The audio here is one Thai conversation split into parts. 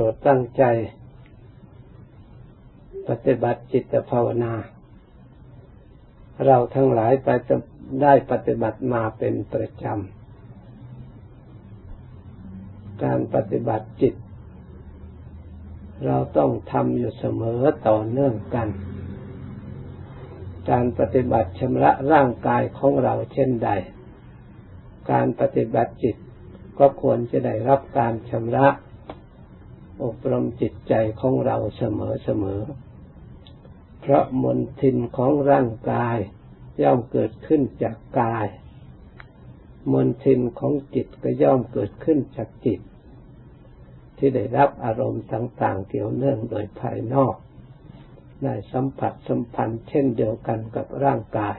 รดตั้งใจ ปฏิบัติจิตภาวนา เราทั้งหลายไปได้ปฏิบัติมาเป็นประจำ การปฏิบัติจิต เราต้องทำอยู่เสมอต่อเนื่องกัน การปฏิบัติชำระร่างกายของเราเช่นใด การปฏิบัติจิตก็ควรจะได้รับการชำระ อบรมจิตใจของเราเสมอเสมอ เพราะมนทินของร่างกายย่อมเกิดขึ้นจากกาย มนทินของจิตก็ย่อมเกิดขึ้นจากจิต ที่ได้รับอารมณ์ต่าง ๆ เกี่ยวเนื่องโดยภายนอกได้สัมผัสสัมพันธ์เช่นเดียวกันกับร่างกาย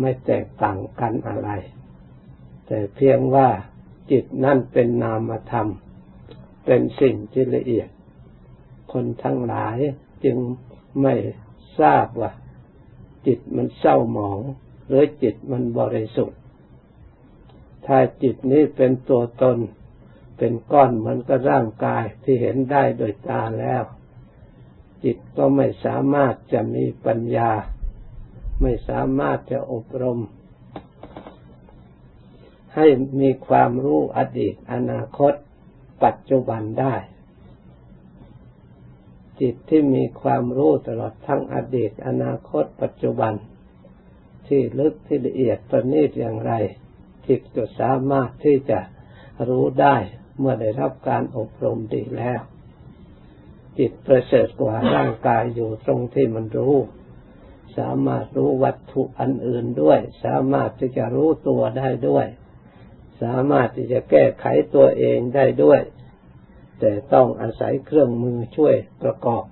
ไม่แตกต่างกันอะไร แต่เพียงว่าจิตนั่นเป็นนามธรรม เป็นสิ่งที่ละเอียด คนทั้งหลายจึงไม่ทราบว่า จิตมันเศร้าหมอง หรือจิตมันบริสุทธิ์ ถ้าจิตนี้เป็นตัวตน เป็นก้อนเหมือนกับร่างกายที่เห็นได้โดยตาแล้ว จิตก็ไม่สามารถจะมีปัญญา ไม่สามารถจะอบรม ให้มีความรู้อดีตอนาคต ปัจจุบันได้ จิตที่มีความรู้ตลอดทั้งอดีต อนาคต ปัจจุบัน ที่ลึกที่ละเอียดประณีตอย่างไร จิตก็สามารถที่จะรู้ได้เมื่อได้รับการอบรมดีแล้ว จิตประเสริฐกว่าร่างกายอยู่ตรงที่มันรู้ สามารถรู้วัตถุอันอื่นด้วย สามารถที่จะรู้ตัวได้ด้วย สามารถที่จะแก้ไขตัวเองได้ด้วย แต่ต้องอาศัยเครื่องมือช่วยประกอบ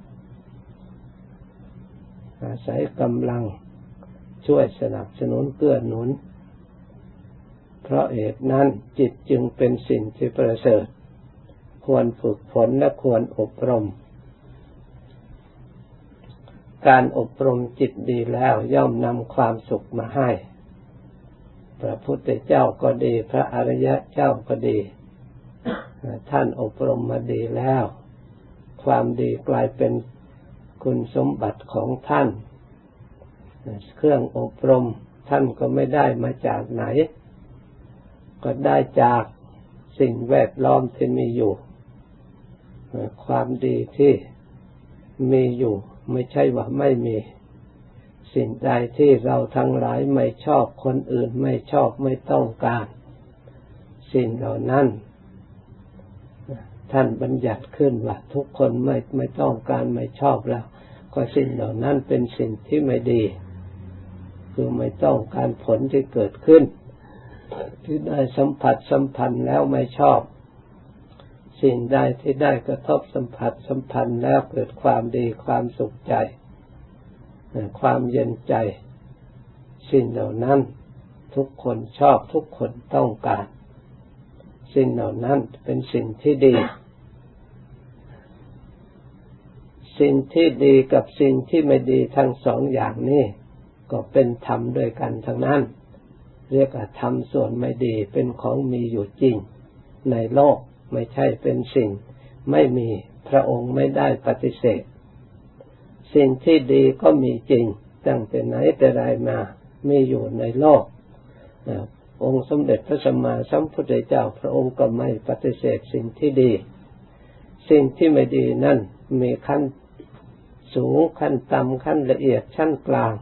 อาศัยกำลังช่วยสนับสนุนเกื้อหนุน เพราะเหตุนั้นจิตจึงเป็นสิ่งที่ประเสริฐ ควรฝึกฝนและควรอบรม การอบรมจิตดีแล้วย่อมนำความสุขมาให้ พระพุทธเจ้าก็ดี พระอริยะเจ้าก็ดี ท่านอบรมมาดีแล้ว ความดีกลายเป็นคุณสมบัติของท่าน เครื่องอบรมท่านก็ไม่ได้มาจากไหน ก็ได้จากสิ่งแวดล้อมที่มีอยู่ ความดีที่มีอยู่ ไม่ใช่ว่าไม่มี สิ่งใดที่เราทั้งหลายไม่ชอบคนอื่นไม่ชอบไม่ต้องการ สิ่งเหล่านั้น ท่านบัญญัติขึ้นว่าทุกคนไม่ไม่ต้องการไม่ชอบแล้วก็สิ่งเหล่านั้นเป็นสิ่งที่ไม่ดี คือไม่ต้องการผลที่เกิดขึ้น ที่ได้สัมผัสสัมพันธ์แล้วไม่ชอบ สิ่งใดที่ได้กระทบสัมผัสสัมพันธ์แล้วเกิดความดีความสุขใจ ความเย็นใจ สิ่งเหล่านั้น ทุกคนชอบทุกคนต้องการ สิ่งเหล่านั้นเป็นสิ่งที่ดี สิ่งที่ดีกับสิ่งที่ไม่ดีทั้งสองอย่างนี้ก็เป็นธรรมด้วยกันทั้งนั้น เรียกว่าธรรมส่วนไม่ดีเป็นของมีอยู่จริง ในโลกไม่ใช่เป็นสิ่ง ไม่มีพระองค์ไม่ได้ปฏิเสธ สิ่งที่ดีก็มีจริง ตั้งแต่ไหนแต่ไรมามีอยู่ในโลก องค์สมเด็จพระสัมมาสัมพุทธเจ้าพระองค์ก็ไม่ปฏิเสธสิ่งที่ดี สิ่งที่ไม่ดีนั่นมีขั้นสูงขั้นต่ำขั้นละเอียดชั้นกลาง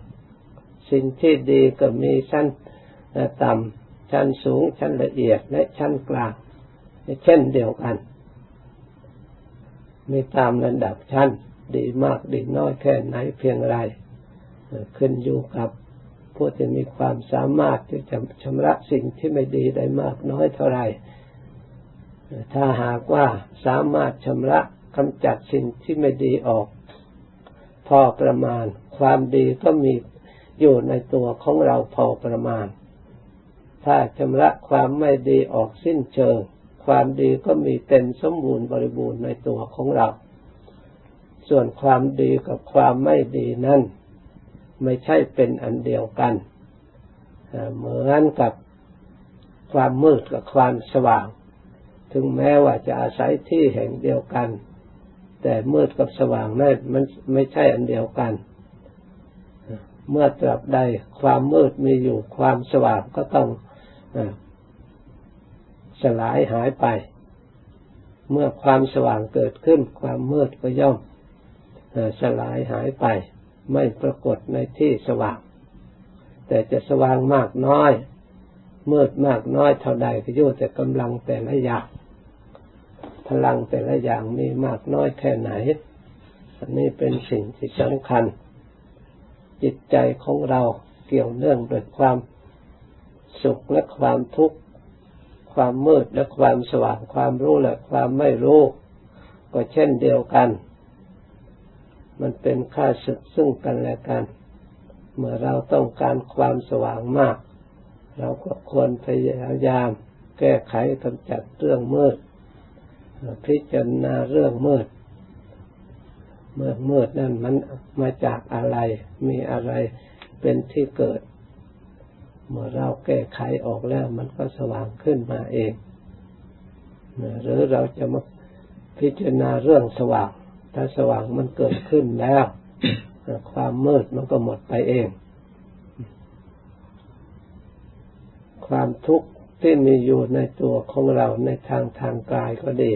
สิ่งที่ดีก็มีชั้นต่ำชั้นสูงชั้นละเอียดและชั้นกลาง เช่นเดียวกัน มีตามระดับชั้น ดีมากดีน้อยแค่ไหนเพียงไรขึ้นอยู่กับผู้ที่มีความสามารถที่จะชำระสิ่งที่ไม่ดีได้มากน้อยเท่าไรถ้าหากว่าสามารถชำระกำจัดสิ่งที่ไม่ดีออก พอประมาณ ความดีก็มีอยู่ในตัวของเราพอประมาณ ถ้าชำระความไม่ดีออกสิ้นเชิง ความดีก็มีเต็มสมบูรณ์บริบูรณ์ในตัวของเรา ส่วนความดีกับความไม่ดีนั้นไม่ใช่เป็นอันเดียวกันเหมือนกับความมืดกับความสว่าง ถึงแม้ว่าจะอาศัยที่แห่งเดียวกัน แต่มืดกับสว่างนั้นมันไม่ใช่อันเดียวกัน เมื่อตราบใดความมืดมีอยู่ความสว่างก็ต้องสลายหายไป เมื่อความสว่างเกิดขึ้น ความมืดก็ย่อม สลายหายไป ไม่ปรากฏในที่สว่าง แต่จะสว่างมากน้อย มืดมากน้อยเท่าใดก็อยู่แต่กำลังแต่ละอย่างพลังแต่ละอย่างมีมากน้อยแค่ไหน อันนี้เป็นสิ่งที่สำคัญ จิตใจของเราเกี่ยวเนื่องโดยความสุขและความทุกข์ ความมืดและความสว่าง ความรู้และความไม่รู้ ก็เช่นเดียวกัน มันเป็นค่าศึกซึ่งกันและกัน เมื่อเราต้องการความสว่างมาก เราก็ควรพยายาม แก้ไขกำจัดเรื่องมืดพิจารณาเรื่องมืดเมื่อมืดนั่นมันมาจากอะไร มีอะไรเป็นที่เกิด เมื่อเราแก้ไขออกแล้วมันก็สว่างขึ้นมาเอง หรือเราจะมาพิจารณาเรื่องสว่าง ถ้าสว่างมันเกิดขึ้นแล้ว ความมืดมันก็หมดไปเอง ความทุกข์ที่มีอยู่ในตัวของเราในทางทางกายก็ดี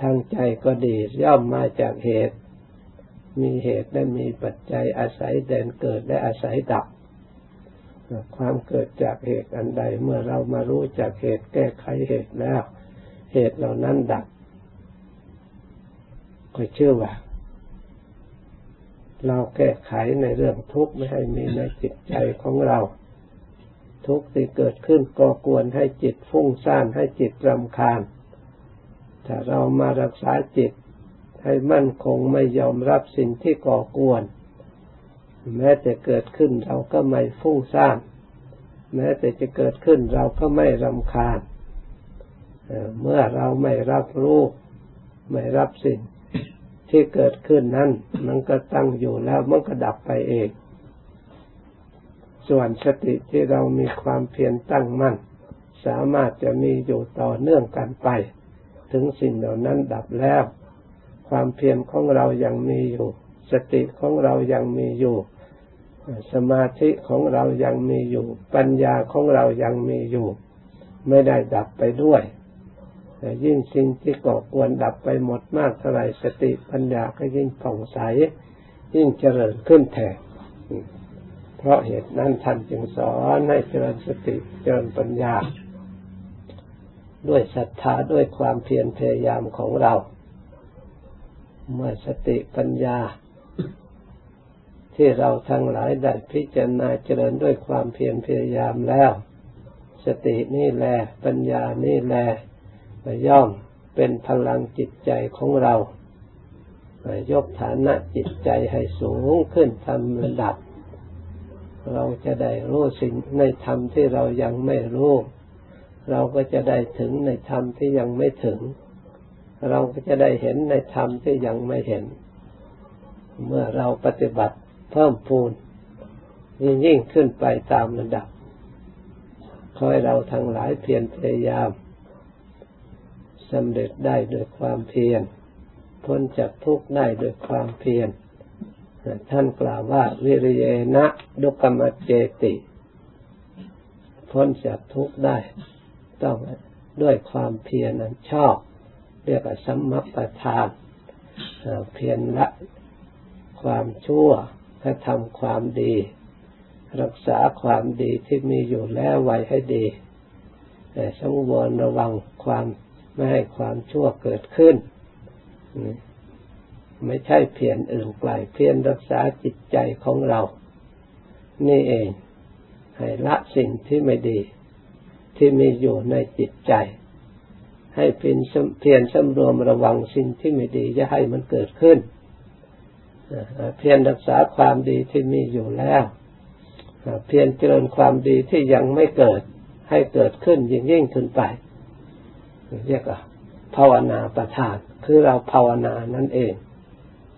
ทางใจก็ดีย่อมมาจากเหตุ มีเหตุและมีปัจจัยอาศัยเดินเกิดและอาศัยดับ ความเกิดจากเหตุอันใดเมื่อเรามารู้จากเหตุแก้ไขเหตุแล้ว เหตุเหล่านั้นดับ ก็เชื่อว่า เราแก้ไขในเรื่องทุกข์ไม่ให้มีในจิตใจของเรา ทุกข์ที่เกิดขึ้นก็ควรให้จิตฟุ้งซ่านให้จิตรำคาญถ้าเรามารักษาจิตให้มั่นคงไม่ยอมรับสิ่งที่ก่อกวน แม้แต่เกิดขึ้นเราก็ไม่ฟุ้งซ่านแม้แต่จะเกิดขึ้นเราก็ไม่รำคาญเมื่อเราไม่รับรู้ ไม่รับสิ่ง ที่เกิดขึ้นนั้น มันก็ตั้งอยู่แล้วมันก็ดับไปเอง ส่วนสติที่เรามีความเพียรตั้งมั่น สามารถจะมีอยู่ต่อเนื่องกันไป ถึงสิ่งเหล่านั้นดับแล้ว ความเพียรของเรายังมีอยู่ สติของเรายังมีอยู่สมาธิของเรายังมีอยู่ ปัญญาของเรายังมีอยู่ ไม่ได้ดับไปด้วย แต่ยิ่งสิ่งที่ก่อกวนดับไปหมดมากเท่าไรสติปัญญาก็ยิ่งผ่องใส ยิ่งเจริญขึ้นแทนเพราะเหตุนั้นท่านจึงสอนให้เจริญสติเจริญปัญญา ด้วยศรัทธาด้วยความเพียรพยายามของเรา เมื่อสติปัญญา ที่เราทั้งหลายได้พิจารณาเจริญด้วยความเพียรพยายามแล้ว สตินี่แหละปัญญานี่แหละ ย่อมเป็นพลังจิตใจของเรายกฐานะจิตใจให้สูงขึ้นทำระดับ เราจะได้รู้สิ่งในธรรมที่เรายังไม่รู้ เราก็จะได้ถึงในธรรมที่ยังไม่ถึง เราก็จะได้เห็นในธรรมที่ยังไม่เห็น เมื่อเราปฏิบัติเพิ่มพูนยิ่งยิ่งขึ้นไปตามระดับคอยเราทั้งหลายเพียรพยายาม สำเร็จได้โดยความเพียรพ้นจากทุกข์ได้โดยความเพียรท่านกล่าวว่าวิริยนะดุกรรมเจติ พ้นจากทุกข์ได้ ต้องด้วยความเพียรนั้นชอบ เรียกว่าสัมมัปทานเพียรละความชั่วและทำความดี รักษาความดีที่มีอยู่แล้วไว้ให้ดีแต่สังวรระวังความ ไม่ให้ความชั่วเกิดขึ้น ไม่ใช่เพียรอื่นไกลเพียรรักษาจิตใจของเรา นี่เอง ให้ละสิ่งที่ไม่ดี ที่มีอยู่ในจิตใจ ให้เพียรเพียรสำรวมระวังสิ่งที่ไม่ดีจะให้มันเกิดขึ้นเพียรรักษาความดีที่มีอยู่แล้วเพียรเจริญความดีที่ยังไม่เกิดให้เกิดขึ้นยิ่งยิ่งขึ้นไป เรียกว่าภาวนาประทานคือเราภาวนานั่นเอง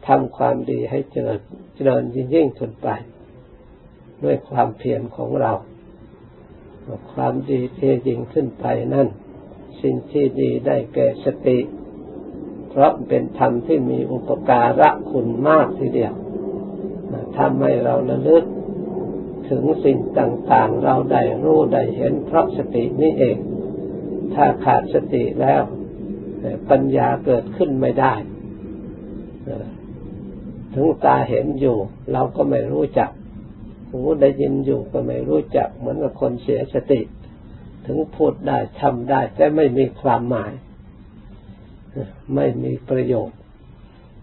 ทำความดีให้เจริญเจริญยิ่งยิ่งขึ้นไป ด้วยความเพียรของเรา ความดีเทยิ่งขึ้นไปนั่น สิ่งที่ดีได้แก่สติ เพราะเป็นธรรมที่มีอุปการะคุณมากทีเดียวทำให้เราระลึกถึงสิ่งต่างๆ เราได้รู้ได้เห็นเพราะสตินี่เอง ถ้าขาดสติแล้วปัญญาเกิดขึ้นไม่ได้ ถึงตาเห็นอยู่ เราก็ไม่รู้จัก หูได้ยินอยู่ก็ไม่รู้จัก เหมือนกับคนเสียสติ ถึงพูดได้ทำได้ แต่ไม่มีความหมาย ไม่มีประโยชน์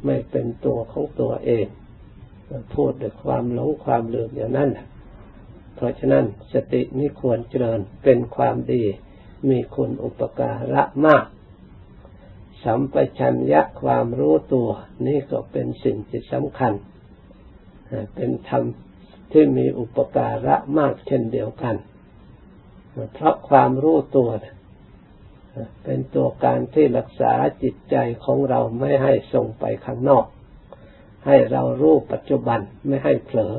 ไม่เป็นตัวของตัวเอง พูดด้วยความหลงความลืมอย่างนั้น เพราะฉะนั้นสตินี่ควรเจริญเป็นความดี มีคุณอุปการะมาก สัมปชัญญะความรู้ตัว นี่ก็เป็นสิ่งที่สำคัญ เป็นธรรมที่มีอุปการะมากเช่นเดียวกัน เพราะความรู้ตัว เป็นตัวการที่รักษาจิตใจของเราไม่ให้ส่งไปข้างนอก ให้เรารู้ปัจจุบันไม่ให้เผลอ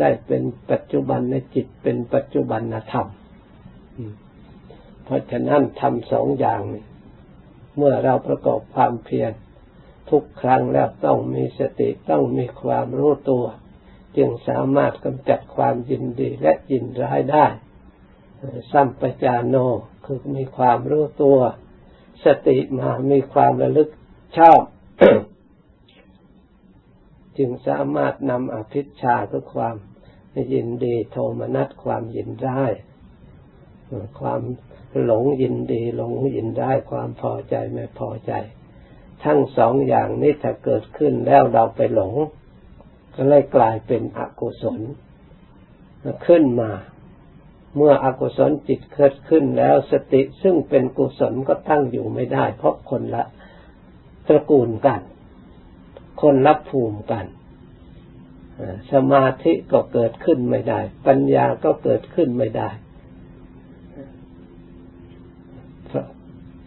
ได้เป็นปัจจุบันในจิตเป็นปัจจุบันธรรม ราะฉะนั้นทำสองอย่างนี้เมื่อเราประกอบความเพียรทุกครั้งแล้วต้องมีสติต้องมีความรู้ตัว จึงสามารถกำจัดความยินดีและยินร้ายได้สัมปจานโนคือมีความรู้ตัว สติมามีความระลึกชอบ จึงสามารถนำอภิชาคือความยินดีโทมนัสความยินร้ายความ หลงยินดีหลงยินได้ความพอใจไม่พอใจ ทั้งสองอย่างนี้ถ้าเกิดขึ้นแล้วเราไปหลง ก็เลยกลายเป็นอกุศลขึ้นมา เมื่ออกุศลจิตเกิดขึ้นแล้วสติซึ่งเป็นกุศลก็ตั้งอยู่ไม่ได้ เพราะคนละตระกูลกัน คนละภูมิกันสมาธิก็เกิดขึ้นไม่ได้ ปัญญาก็เกิดขึ้นไม่ได้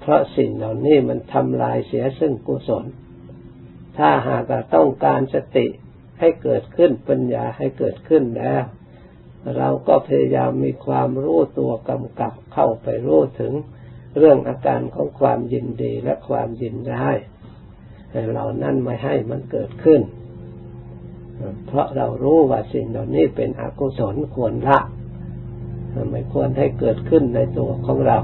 เพราะสิ่งเหล่านี้มันทำลายเสียซึ่งกุศล ถ้าหากต้องการสติให้เกิดขึ้นปัญญาให้เกิดขึ้นแล้ว เราก็พยายามมีความรู้ตัวกำกับเข้าไปรู้ถึงเรื่องอาการของความยินดีและความยินร้ายเหล่านั้นไม่ให้มันเกิดขึ้น เพราะเรารู้ว่าสิ่งเหล่านี้เป็นอกุศลควรละไม่ควรให้เกิดขึ้นในตัวของเรา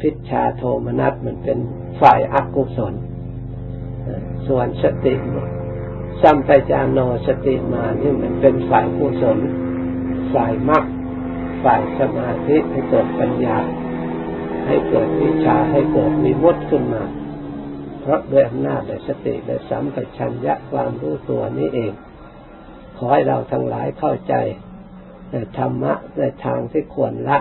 พิชชาโทมนัสมันเป็นฝ่ายอกุศล ส่วนสติสัมปจานโนสติมานี่มันเป็นฝ่ายกุศลฝ่ายมรรคฝ่ายสมาธิให้เกิดปัญญา ให้เกิดวิชาให้เกิดมีมุดขึ้นมา เพราะด้วยอำนาจและสติและสัมปชัญญะความรู้ตัวนี้เอง ขอให้เราทั้งหลายเข้าใจในธรรมะในทางที่ควรละ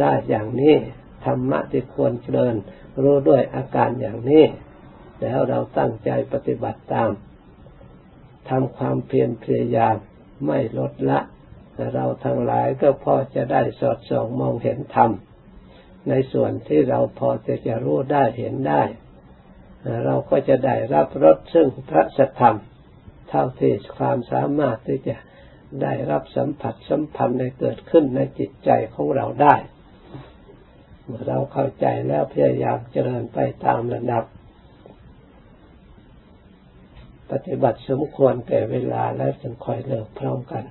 ได้อย่างนี้ ธรรมะที่ควรเจริญ รู้ด้วยอาการอย่างนี้ แล้วเราตั้งใจปฏิบัติตามทำความเพียรพยายามไม่ลดละ เราทั้งหลายก็พอจะได้สอดส่องมองเห็นธรรม ในส่วนที่เราพอจะจะรู้ได้เห็นได้ เราก็จะได้รับรสซึ่งพระสัทธรรม เท่าที่ความสามารถที่จะได้รับสัมผัสสัมพันธ์ในเกิดขึ้นในจิตใจของเราได้ เมื่อเราเข้าใจแล้วพยายามเจริญไปตามระดับ ปฏิบัติสมควรแก่เวลาและจึงคอยเลิกพร้อมกัน